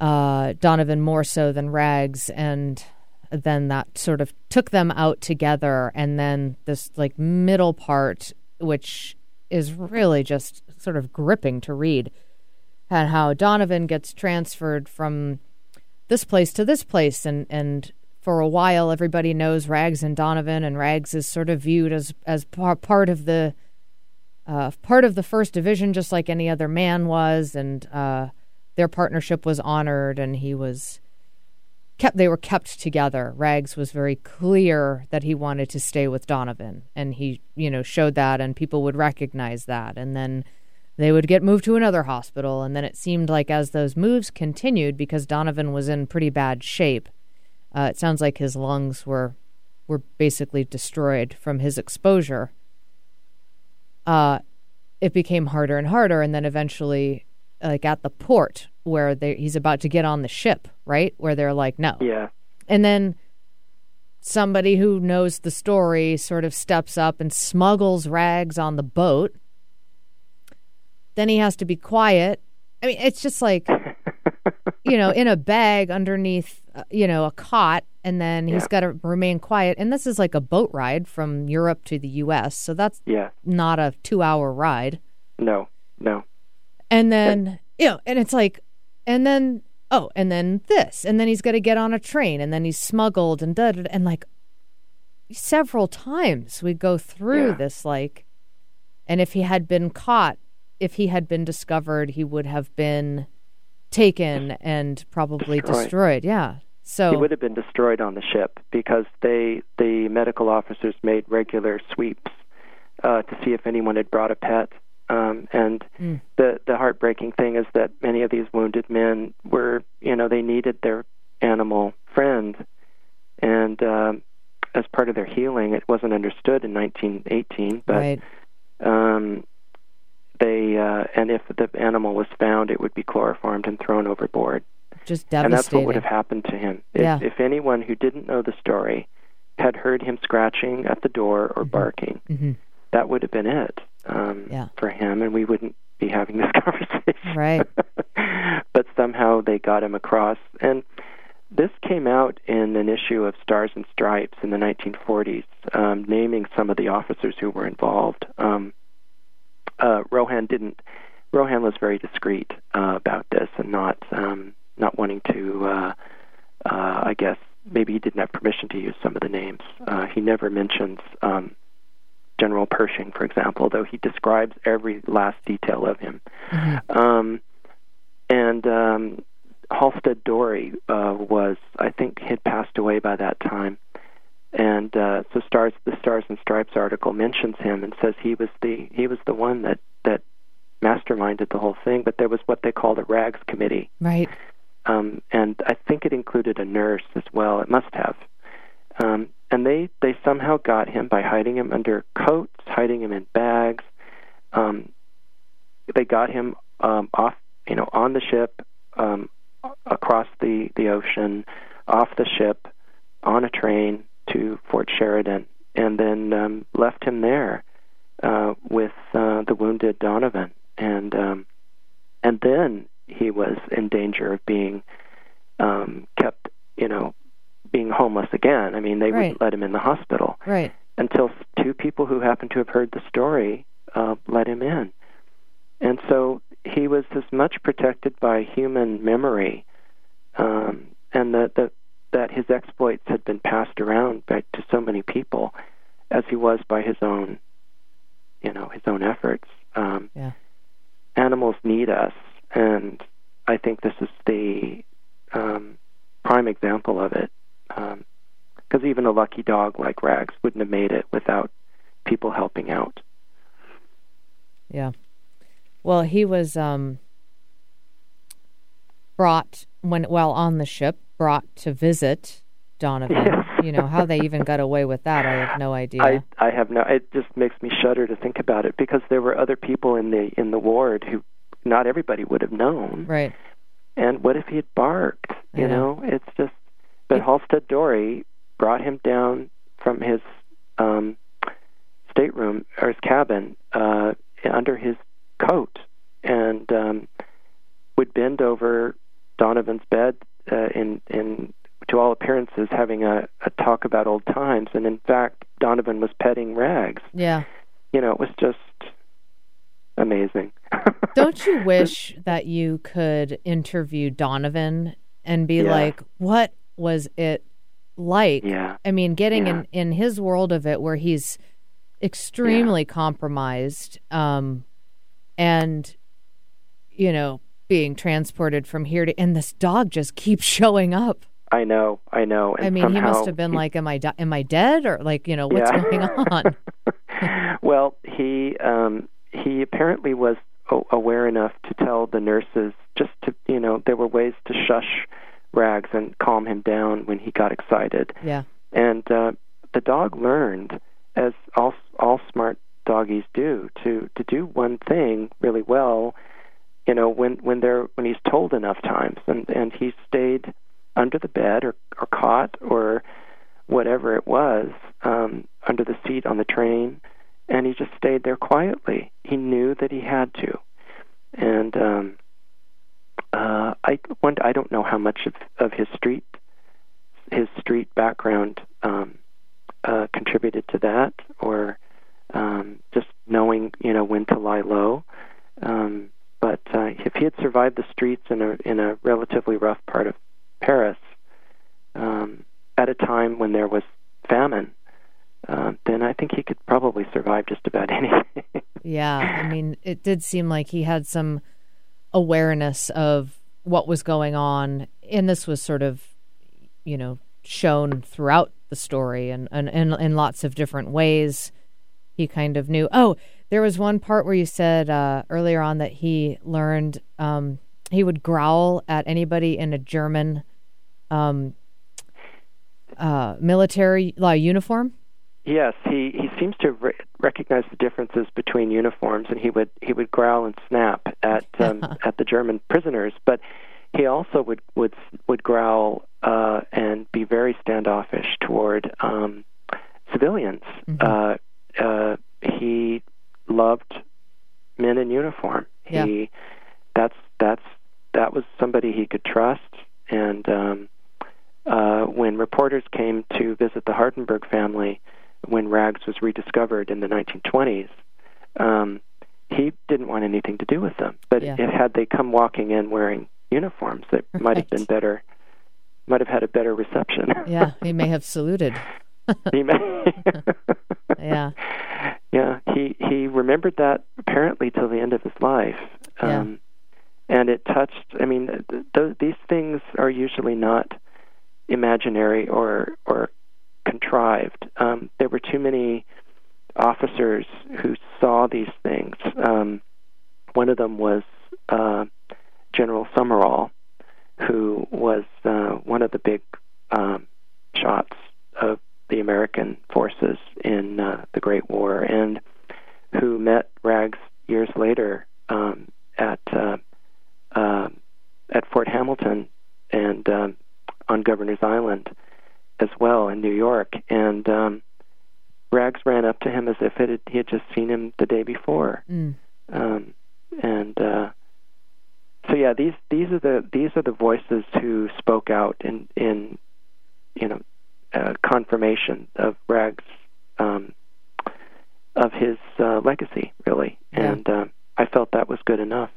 [SPEAKER 1] uh, Donovan more so than Rags. And then that sort of took them out together. And then this like middle part, which is really just sort of gripping to read, and how Donovan gets transferred from this place to this place. And, and for a while, everybody knows Rags and Donovan, and Rags is sort of viewed as, as part of the. Uh, part of the first division, just like any other man was, and uh, their partnership was honored, and he was kept they were kept together. Rags was very clear that he wanted to stay with Donovan and he, you know, showed that and people would recognize that and then they would get moved to another hospital and then it seemed like as those moves continued because Donovan was in pretty bad shape. Uh, it sounds like his lungs were were basically destroyed from his exposure. Uh, it became harder and harder and then eventually like at the port where he's about to get on the ship, right? Where they're like, no.
[SPEAKER 3] Yeah.
[SPEAKER 1] And then somebody who knows the story sort of steps up and smuggles rags on the boat. Then he has to be quiet. I mean, it's just like, [LAUGHS] you know, in a bag underneath, uh, you know, a cot, and then he's yeah. got to remain quiet. And this is like a boat ride from Europe to the U.S., so that's
[SPEAKER 3] yeah.
[SPEAKER 1] not a two hour ride.
[SPEAKER 3] No, no.
[SPEAKER 1] And then, you know, and it's like, and then oh, and then this, and then he's got to get on a train, and then he's smuggled, and da, da, and like several times we go through yeah. this, like, and if he had been caught, if he had been discovered, he would have been taken and probably destroyed. destroyed. Yeah. So
[SPEAKER 3] he would have been destroyed on the ship because they the medical officers made regular sweeps uh, to see if anyone had brought a pet um, and mm. the the heartbreaking thing is that many of these wounded men were, you know, they needed their animal friend, and um, as part of their healing, it wasn't understood in 1918. But
[SPEAKER 1] right.
[SPEAKER 3] um, they uh, and if the animal was found, it would be chloroformed and thrown overboard.
[SPEAKER 1] Just devastating.
[SPEAKER 3] And that's what would have happened to him. If,
[SPEAKER 1] yeah.
[SPEAKER 3] if anyone who didn't know the story had heard him scratching at the door or
[SPEAKER 1] mm-hmm.
[SPEAKER 3] barking,
[SPEAKER 1] mm-hmm.
[SPEAKER 3] that would have been it um,
[SPEAKER 1] yeah.
[SPEAKER 3] for him, and we wouldn't be having this [LAUGHS] conversation.
[SPEAKER 1] Right. [LAUGHS]
[SPEAKER 3] but somehow they got him across. And this came out in an issue of Stars and Stripes in the 1940s, um, naming some of the officers who were involved. Um, uh, Rohan didn't. Rohan was very discreet uh, about this and not um, not wanting to. Uh, uh, I guess maybe he didn't have permission to use some of the names. Uh, he never mentions um, General Pershing, for example, though he describes every last detail of him.
[SPEAKER 1] Mm-hmm.
[SPEAKER 3] Um, and um, Halstead Dorey uh, was, I think, had passed away by that time. And uh, so, stars the Stars and Stripes article mentions him and says he was the he was the one that that masterminded the whole thing. But there was what they called a rags committee,
[SPEAKER 1] right?
[SPEAKER 3] Um, and I think it included a nurse as well. It must have. Um, and they they somehow got him by hiding him under coats, hiding him in bags. Um, they got him um, off, you know, on the ship, um, across the the ocean, off the ship, on a train to Fort Sheridan, and then um, left him there uh, with uh, the wounded Donovan, and um, and then he was in danger of being um, kept, you know, being homeless again. I mean, they right. wouldn't let him in the hospital.
[SPEAKER 1] Right.
[SPEAKER 3] Until two people who happened to have heard the story uh, let him in. And so he was as much protected by human memory um, and the, that, that his exploits had been passed around by, to so many people as he was by his own, you know, his own efforts. Um,
[SPEAKER 1] Yeah.
[SPEAKER 3] Animals need us, and I think this is the um, prime example of it. Because even a lucky dog like Rags wouldn't have made it without people helping out.
[SPEAKER 1] Yeah. Well, he was um, brought when while on the ship, brought to visit Donovan. [LAUGHS]
[SPEAKER 3] Yes.
[SPEAKER 1] You know how they even got away with that? I have no idea.
[SPEAKER 3] I I have no. It just makes me shudder to think about it because there were other people in the in the ward who not everybody would have known.
[SPEAKER 1] right.
[SPEAKER 3] And what if he had barked? You
[SPEAKER 1] know.
[SPEAKER 3] know, it's just. But
[SPEAKER 1] It-
[SPEAKER 3] Halstead Dorey brought him down from his um, stateroom or his cabin uh, under his coat, and um, would bend over Donovan's bed uh, in in to all appearances having a, a talk about old times. And in fact, Donovan was petting Rags.
[SPEAKER 1] Yeah.
[SPEAKER 3] You know, it was just amazing. [LAUGHS]
[SPEAKER 1] Don't you wish that you could interview Donovan and be
[SPEAKER 3] Yeah.
[SPEAKER 1] like, what was it like?
[SPEAKER 3] Yeah.
[SPEAKER 1] I mean, getting
[SPEAKER 3] Yeah.
[SPEAKER 1] in, in his world of it where he's extremely compromised um, and, you know, being transported from here to, and this dog just keeps [LAUGHS] showing up.
[SPEAKER 3] I know, I know. And
[SPEAKER 1] I mean, he must have been
[SPEAKER 3] he-
[SPEAKER 1] like, am I, di- am I dead? Or like, you know, what's
[SPEAKER 3] Yeah.
[SPEAKER 1] going on? [LAUGHS]
[SPEAKER 3] well, he um, he apparently was a- aware enough to tell the nurses just to you know there were ways to shush Rags and calm him down when he got excited,
[SPEAKER 1] yeah.
[SPEAKER 3] and uh, the dog learned, as all all smart doggies do, to to do one thing really well. You know, when when they're when he's told enough times, and and he stayed under the bed or or cot or whatever it was um, under the seat on the train, and he just stayed there quietly. He knew that he had to, and um, uh, I wonder, I don't know how much of, of his street his street background um, uh, contributed to that, or um, just knowing you know when to lie low. Um, but uh, if he had survived the streets in a in a relatively rough part of Paris um, at a time when there was famine, uh, then I think he could probably survive just about [LAUGHS] anything.
[SPEAKER 1] Yeah, I mean, it did seem like he had some awareness of what was going on, and this was sort of, you know, shown throughout the story and and in, in lots of different ways. He kind of knew. Oh, there was one part where you said uh, earlier on that he learned um, he would growl at anybody in a German um, uh, military uh, uniform.
[SPEAKER 3] Yes, he he seems to re- recognize the differences between uniforms, and he would he would growl and snap at [LAUGHS] um, at the German prisoners. But he also would would would growl uh, and be very standoffish toward um, civilians. Uh, uh, he loved men in uniform.
[SPEAKER 1] Yeah.
[SPEAKER 3] He that's that's that was somebody he could trust, and um, uh, when reporters came to visit the Hardenberg family when Rags was rediscovered in the 1920s, um, he didn't want anything to do with them. But
[SPEAKER 1] Yeah.
[SPEAKER 3] if, had they come walking in wearing uniforms, it might have been better. Might have had a better reception.
[SPEAKER 1] Yeah, he may [LAUGHS] have saluted.
[SPEAKER 3] he may. [LAUGHS]
[SPEAKER 1] Yeah. [LAUGHS]
[SPEAKER 3] yeah, he he remembered that apparently till the end of his life.
[SPEAKER 1] Yeah.
[SPEAKER 3] Um, and it touched. I mean, th- th- these things are usually not imaginary or or contrived. Um, there were too many officers who saw these things. Um, one of them was uh, General Summerall, who was uh, one of the big um, shots of the American forces in uh, the Great War, and who met Rags years later um, at uh, uh, at Fort Hamilton and um, on Governor's Island as well in New York. And um, Rags ran up to him as if it had, he had just seen him the day before.
[SPEAKER 1] Mm.
[SPEAKER 3] Um, and uh, so yeah, these these are the these are the voices who spoke out in in you know uh, confirmation of Rags um, of his uh, legacy, really.
[SPEAKER 1] Yeah.
[SPEAKER 3] And um, I felt that was good enough.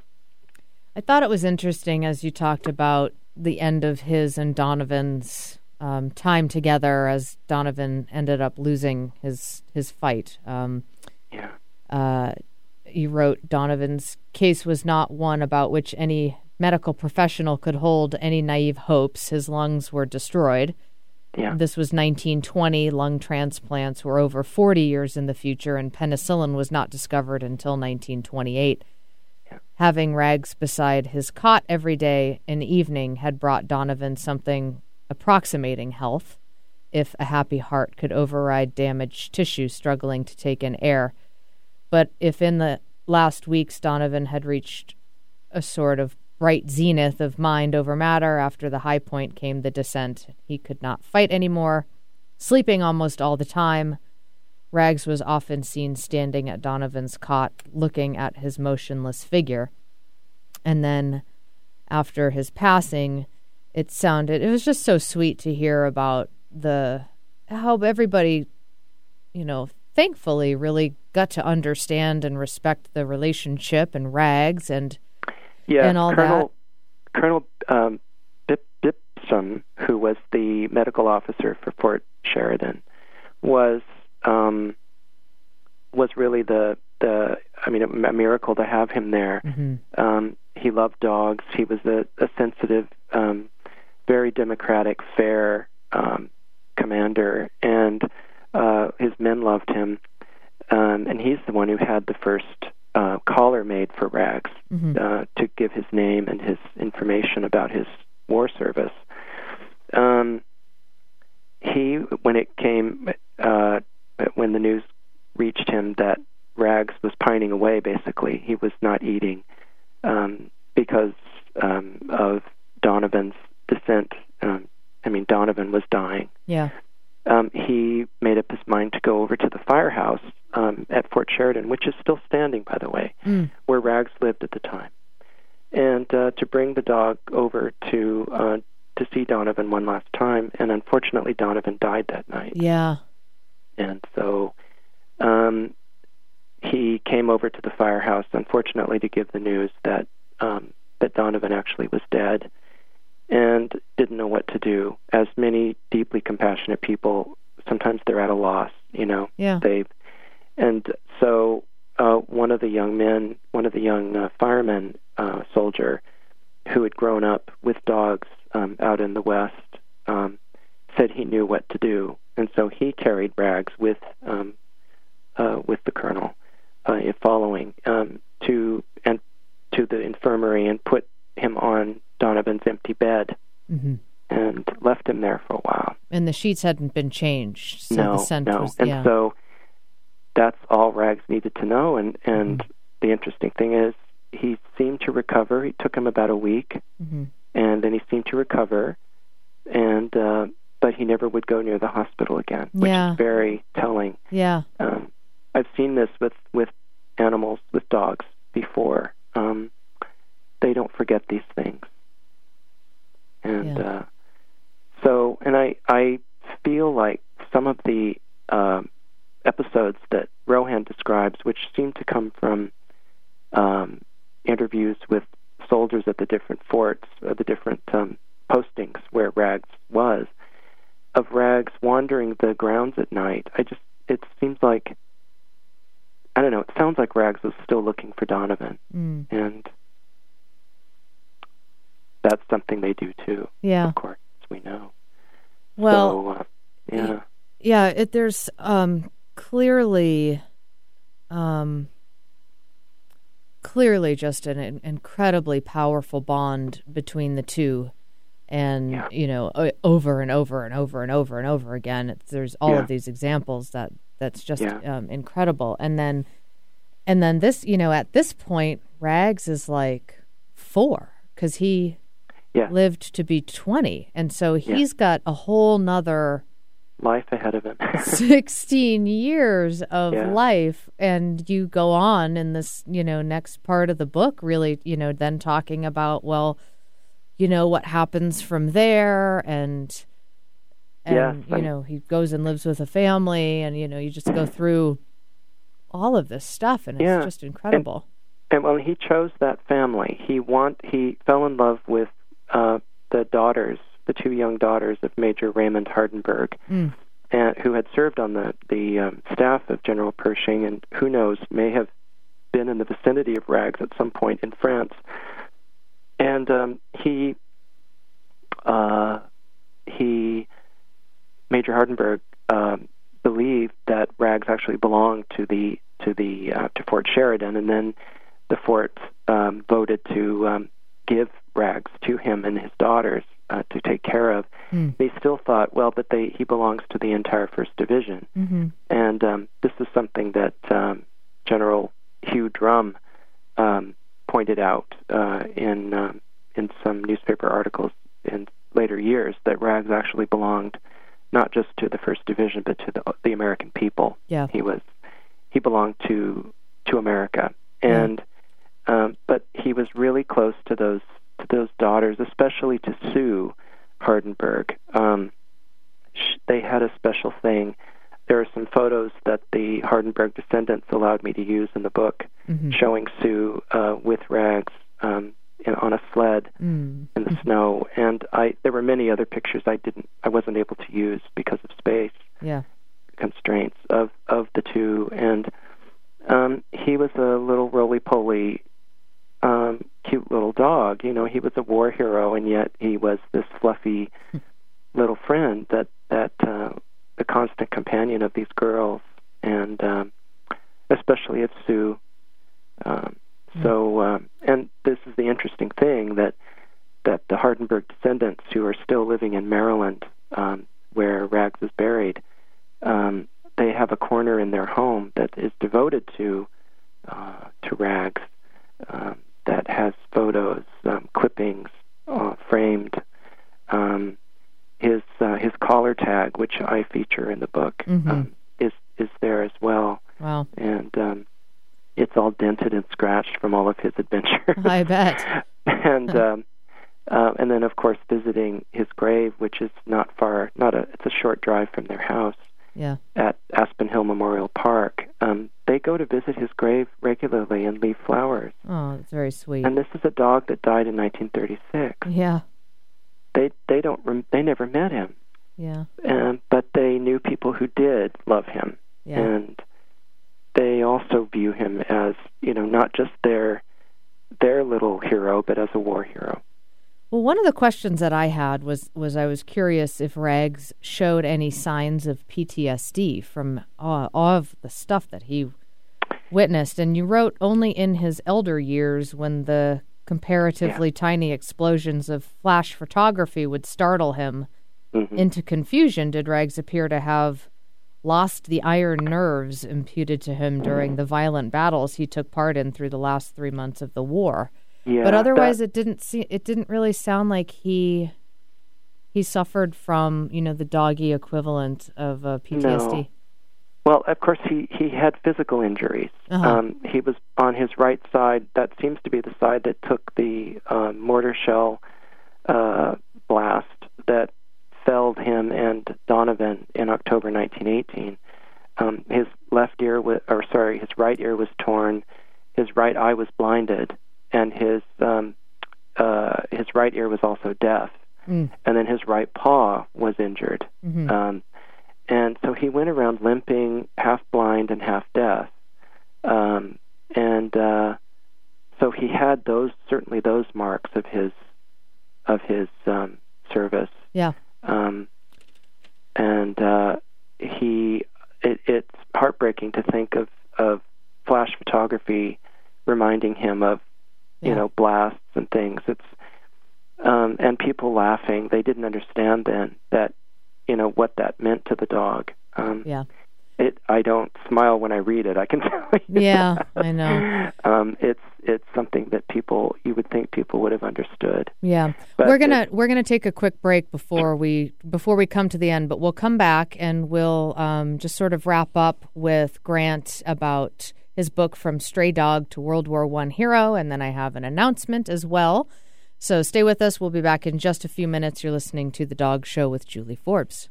[SPEAKER 1] I thought it was interesting as you talked about the end of his and Donovan's um, time together as Donovan ended up losing his his fight. Um,
[SPEAKER 3] Yeah.
[SPEAKER 1] uh, you wrote Donovan's case was not one about which any medical professional could hold any naive hopes. His lungs were destroyed.
[SPEAKER 3] Yeah.
[SPEAKER 1] This was 1920. Lung transplants were over 40 years in the future, and penicillin was not discovered until 1928. Having Rags beside his cot every day and evening had brought Donovan something approximating health, if a happy heart could override damaged tissue struggling to take in air. But if in the last weeks Donovan had reached a sort of bright zenith of mind over matter, after the high point came the descent. He could not fight anymore, sleeping almost all the time. Rags was often seen standing at Donovan's cot, looking at his motionless figure. And then, after his passing, it sounded, it was just so sweet to hear about the, how everybody, you know, thankfully really got to understand and respect the relationship and Rags and,
[SPEAKER 3] Yeah,
[SPEAKER 1] and all
[SPEAKER 3] Colonel Colonel um, Bip Bipson, who was the medical officer for Fort Sheridan, was um, was really the the I mean a, a miracle to have him there.
[SPEAKER 1] Mhm.
[SPEAKER 3] Um, he loved dogs. He was a, a sensitive, um, very democratic, fair um, commander, and uh, his men loved him. Um, and he's the one who had the first uh, collar made for Rags
[SPEAKER 1] Mhm.
[SPEAKER 3] uh, to give his name and his information about his war service. Um, he, when it came, uh, when the news reached him that Rags was pining away, basically, he was not eating um, because um, of Donovan's descent. Um, I mean, Donovan was dying.
[SPEAKER 1] yeah.
[SPEAKER 3] Um, he made up his mind to go over to the firehouse um, at Fort Sheridan, which is still standing, by the way,
[SPEAKER 1] Mm.
[SPEAKER 3] where Rags lived at the time, and uh, to bring the dog over to uh, to see Donovan one last time. And unfortunately, Donovan died that night,
[SPEAKER 1] Yeah.
[SPEAKER 3] and so um, he came over to the firehouse, unfortunately, to give the news that um, that Donovan actually was dead, and didn't know what to do. As many deeply compassionate people, sometimes they're at a loss. You know,
[SPEAKER 1] Yeah.
[SPEAKER 3] they and so uh, one of the young men, one of the young uh, firemen, uh, soldier, who had grown up with dogs um, out in the west, um, said he knew what to do, and so he carried Rags with um, uh, with the colonel, uh, in following um, to and to the infirmary and put him on Donovan's empty bed
[SPEAKER 1] hmm
[SPEAKER 3] and left him there for a while.
[SPEAKER 1] And the sheets hadn't been changed, so
[SPEAKER 3] no,
[SPEAKER 1] the scent
[SPEAKER 3] no,
[SPEAKER 1] was
[SPEAKER 3] and
[SPEAKER 1] yeah.
[SPEAKER 3] so that's all Rags needed to know. And and
[SPEAKER 1] Mm-hmm.
[SPEAKER 3] the interesting thing is, he seemed to recover. It took him about a week,
[SPEAKER 1] Mhm.
[SPEAKER 3] and then he seemed to recover, and uh, but he never would go near the hospital again, which
[SPEAKER 1] Yeah.
[SPEAKER 3] is very telling.
[SPEAKER 1] Yeah.
[SPEAKER 3] Um, I've seen this with with animals, with dogs before. Um, they don't forget these things, and
[SPEAKER 1] Yeah.
[SPEAKER 3] uh, so and I I feel like some of the um, episodes that Rohan describes, which seem to come from um, interviews with soldiers at the different forts, or the different um, postings where Rags was, of Rags wandering the grounds at night. I just it seems like I don't know. It sounds like Rags was still looking for Donovan,
[SPEAKER 1] Mm.
[SPEAKER 3] and that's something they do too.
[SPEAKER 1] Yeah.
[SPEAKER 3] Of course, as we know.
[SPEAKER 1] Well,
[SPEAKER 3] so, uh, yeah,
[SPEAKER 1] yeah, it, there's um, clearly, um, clearly just an, in- incredibly powerful bond between the two, and
[SPEAKER 3] Yeah.
[SPEAKER 1] you know, over and over and over and over and over again. It's, there's all
[SPEAKER 3] Yeah.
[SPEAKER 1] of these examples that that's just
[SPEAKER 3] Yeah.
[SPEAKER 1] um, incredible, and then, and then this, you know, at this point, Rags is like four because he
[SPEAKER 3] yeah,
[SPEAKER 1] lived to be 20 and so he's got a whole nother
[SPEAKER 3] life ahead of him. [LAUGHS] [LAUGHS]
[SPEAKER 1] 16 years of
[SPEAKER 3] Yeah.
[SPEAKER 1] life. And you go on in this you know next part of the book really you know then talking about well you know what happens from there. And and you know he goes and lives with a family. And you know you just go mm-hmm. through all of this stuff. And it's
[SPEAKER 3] Yeah.
[SPEAKER 1] just incredible.
[SPEAKER 3] And well, he chose that family. He want he fell in love with uh, the daughters the two young daughters of Major Raymond Hardenberg,
[SPEAKER 1] Mm.
[SPEAKER 3] and who had served on the the um, staff of General Pershing, and who knows may have been in the vicinity of Rags at some point in France. And um, he uh, he Major Hardenberg um, believed that Rags actually belonged to the to the uh, to Fort Sheridan, and then the fort um, voted to um, give Rags to him and his daughters uh, to take care of.
[SPEAKER 1] Mm.
[SPEAKER 3] They still thought, well, but they he belongs to the entire First Division,
[SPEAKER 1] hmm
[SPEAKER 3] and um, this is something that um, General Hugh Drum um, pointed out uh, in um, in some newspaper articles in later years that Rags actually belonged not just to the First Division but to the the American people.
[SPEAKER 1] Yeah.
[SPEAKER 3] He was he belonged to to America, and um, but he was really close to those to those daughters, especially to Sue Hardenberg. Um, sh- they had a special thing. There are some photos that the Hardenberg descendants allowed me to use in the book,
[SPEAKER 1] hmm
[SPEAKER 3] showing Sue uh, with Rags um, in, on a sled
[SPEAKER 1] Mm.
[SPEAKER 3] in the snow, and I there were many other pictures I didn't I wasn't able to use because of space
[SPEAKER 1] Yeah.
[SPEAKER 3] constraints of of the two, and um, he was a little roly poly, um, cute little dog. You know, he was a war hero, and yet he was this fluffy [LAUGHS] little friend that that uh, the constant companion of these girls, and um, especially of Sue. Um, so, um, and this is the interesting thing that that the Hardenberg descendants, who are still living in Maryland, um, where Rags is buried, um, they have a corner in their home that is devoted to uh, to Rags um, that has photos, um, clippings, uh, framed. Um, his uh, his collar tag, which I feature in the book,
[SPEAKER 1] Mhm.
[SPEAKER 3] um, is is there as well,
[SPEAKER 1] Wow.
[SPEAKER 3] and um, it's all dented and scratched from all of his adventures.
[SPEAKER 1] I bet. [LAUGHS]
[SPEAKER 3] and um, uh, and then of course visiting his grave, which is not far, not a it's a short drive from their house
[SPEAKER 1] Yeah.
[SPEAKER 3] at Aspen Hill Memorial Park. Um, they go to visit his grave regularly and leave flowers.
[SPEAKER 1] Oh, that's very sweet.
[SPEAKER 3] And this is a dog that died in 1936.
[SPEAKER 1] yeah.
[SPEAKER 3] They they don't rem- they never met him,
[SPEAKER 1] Yeah.
[SPEAKER 3] um, but they knew people who did love him,
[SPEAKER 1] Yeah.
[SPEAKER 3] and they also view him as you know not just their their little hero, but as a war hero.
[SPEAKER 1] Well, one of the questions that I had was was I was curious if Rags showed any signs of PTSD from uh, all of the stuff that he witnessed, and you wrote only in his elder years when the comparatively tiny explosions of flash photography would startle him
[SPEAKER 3] Mhm.
[SPEAKER 1] into confusion. Did Rags appear to have lost the iron nerves imputed to him during the violent battles he took part in through the last three months of the war
[SPEAKER 3] Yeah,
[SPEAKER 1] but otherwise
[SPEAKER 3] that-
[SPEAKER 1] it didn't see it didn't really sound like he he suffered from you know the doggy equivalent of uh, PTSD.
[SPEAKER 3] Well, of course, he he had physical injuries.
[SPEAKER 1] Uh-huh.
[SPEAKER 3] Um, he was on his right side. That seems to be the side that took the uh, mortar shell uh, blast that felled him and Donovan in October 1918. Um, his left ear was, or sorry, his right ear was torn. His right eye was blinded, and his um, uh, his right ear was also deaf.
[SPEAKER 1] Mm.
[SPEAKER 3] And then his right paw was injured.
[SPEAKER 1] Mhm.
[SPEAKER 3] Um, and so he went around limping, half blind and half deaf. Um, and uh, so he had those certainly those marks of his of his um, service.
[SPEAKER 1] Yeah.
[SPEAKER 3] Um, and uh, he it, it's heartbreaking to think of of flash photography reminding him of you know blasts and things. It's um, and people laughing. They didn't understand then that you know what that meant to the dog. Um,
[SPEAKER 1] Yeah.
[SPEAKER 3] It. I don't smile when I read it. I can [LAUGHS] tell you.
[SPEAKER 1] Yeah,
[SPEAKER 3] that.
[SPEAKER 1] I know.
[SPEAKER 3] Um, it's it's something that people you would think people would have understood.
[SPEAKER 1] Yeah.
[SPEAKER 3] But
[SPEAKER 1] we're going to we're going to take a quick break before we before we come to the end, but we'll come back and we'll um, just sort of wrap up with Grant about his book from stray dog to World War 1 hero and then I have an announcement as well. So stay with us. We'll be back in just a few minutes. You're listening to The Dog Show with Julie Forbes.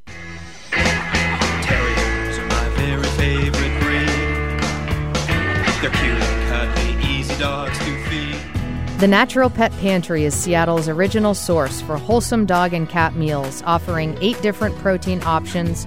[SPEAKER 7] Terriers are my very favorite breed. They're cute and cuddly, easy dogs to feed.
[SPEAKER 1] The Natural Pet Pantry is Seattle's original source for wholesome dog and cat meals, offering eight different protein options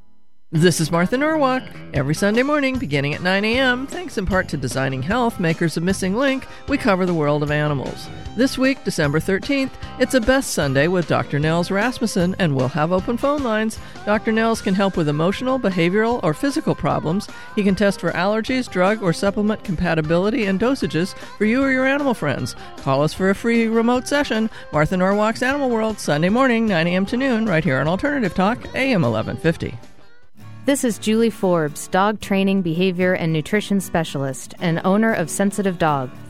[SPEAKER 8] This is Martha Norwalk. Every Sunday morning, beginning at 9 a.m., thanks in part to Designing Health, makers of Missing Link, we cover the world of animals. This week, December 13th, it's a Best Sunday with Dr. Nels Rasmussen, and we'll have open phone lines. Dr. Nels can help with emotional, behavioral, or physical problems. He can test for allergies, drug or supplement compatibility, and dosages for you or your animal friends. Call us for a free remote session. Martha Norwalk's Animal World, Sunday morning, 9 a.m. to noon, right here on Alternative Talk, AM 1150.
[SPEAKER 1] This is Julie Forbes, dog training, behavior, and nutrition specialist, and owner of Sensitive Dog,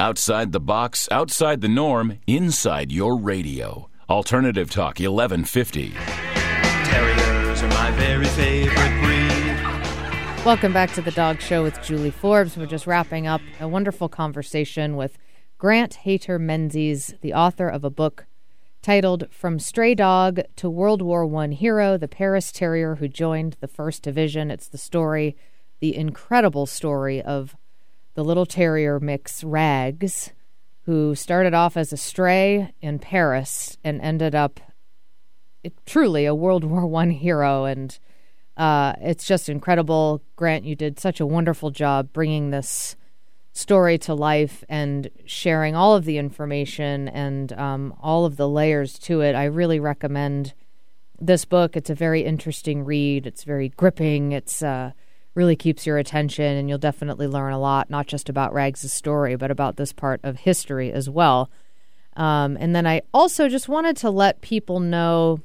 [SPEAKER 6] Outside the box, outside the norm, inside your radio. Alternative Talk 1150.
[SPEAKER 7] Terriers are my very favorite breed.
[SPEAKER 1] Welcome back to the Dog Show with Julie Forbes. We're just wrapping up a wonderful conversation with Grant Hayter Menzies, the author of a book titled From Stray Dog to World War I Hero, the Paris Terrier who joined the First Division. It's the story, the incredible story of the little terrier mix Rags, who started off as a stray in Paris and ended up it, truly a World [LAUGHS] War I hero. And uh, it's just incredible. Grant, you did such a wonderful job bringing this story to life and sharing all of the information and um, all of the layers to it. I really recommend this book. It's a very interesting read. It's very gripping. It's uh, really keeps your attention, and you'll definitely learn a lot, not just about Rags' story, but about this part of history as well. Um, and then I also just wanted to let people know.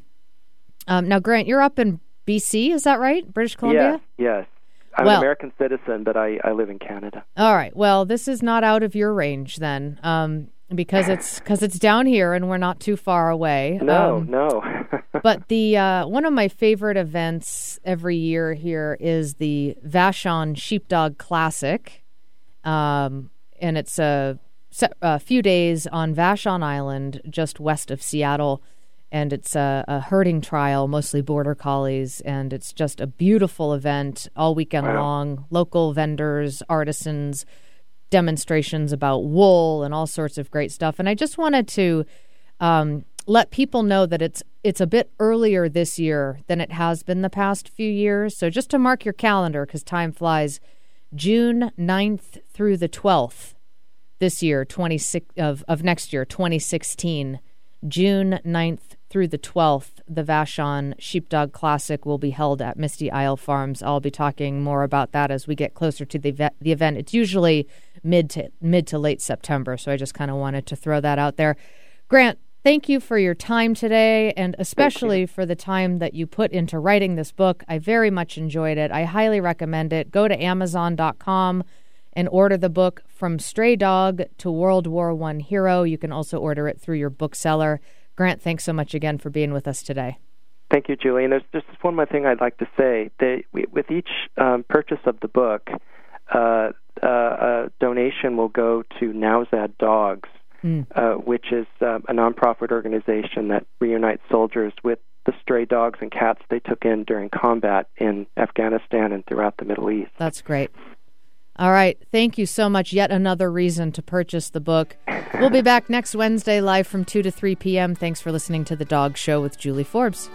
[SPEAKER 1] Um, now, Grant, you're up in BC, is that right? British Columbia?
[SPEAKER 3] Yes, yes. I'm
[SPEAKER 1] Well-
[SPEAKER 3] an American citizen, but I, I live in Canada.
[SPEAKER 1] All right. Well, this is not out of your range then, um, because it's because it's down here and we're not too far away.
[SPEAKER 3] No,
[SPEAKER 1] Um,
[SPEAKER 3] no. [LAUGHS]
[SPEAKER 1] but the uh, one of my favorite events every year here is the Vashon Sheepdog Classic, um, and it's a, a few days on Vashon Island, just west of Seattle. And it's a, a herding trial, mostly border collies, and it's just a beautiful event all weekend
[SPEAKER 3] Wow.
[SPEAKER 1] long. Local vendors, artisans, demonstrations about wool and all sorts of great stuff. And I just wanted to um, let people know that it's it's a bit earlier this year than it has been the past few years. So just to mark your calendar, because time flies, June 9th through the 12th this year, 26 of, of next year, 2016, June 9th through the 12th, the Vashon Sheepdog Classic will be held at Misty Isle Farms. I'll be talking more about that as we get closer to the. The event. It's usually mid to mid to late September, so I just kind of wanted to throw that out there. Grant, thank you for your time today and especially for the time that you put into writing this book. I very much enjoyed it. I highly recommend it. Go to amazon.com and order the book From Stray Dog to World War One Hero. You can also order it through your bookseller. Grant, thanks so much again for being with us today.
[SPEAKER 3] Thank you, Julie. And there's just one more thing I'd like to say. They, with each um, purchase of the book, uh, uh, a donation will go to Nowzad Dogs, uh, which is uh, a nonprofit organization that reunites soldiers with the stray dogs and cats they took in during combat in Afghanistan and throughout the Middle East.
[SPEAKER 1] That's great. All right. Thank you so much. Yet another reason to purchase the book. We'll be back next Wednesday live from 2 to 3 p.m. Thanks for listening to The Dog Show with Julie Forbes.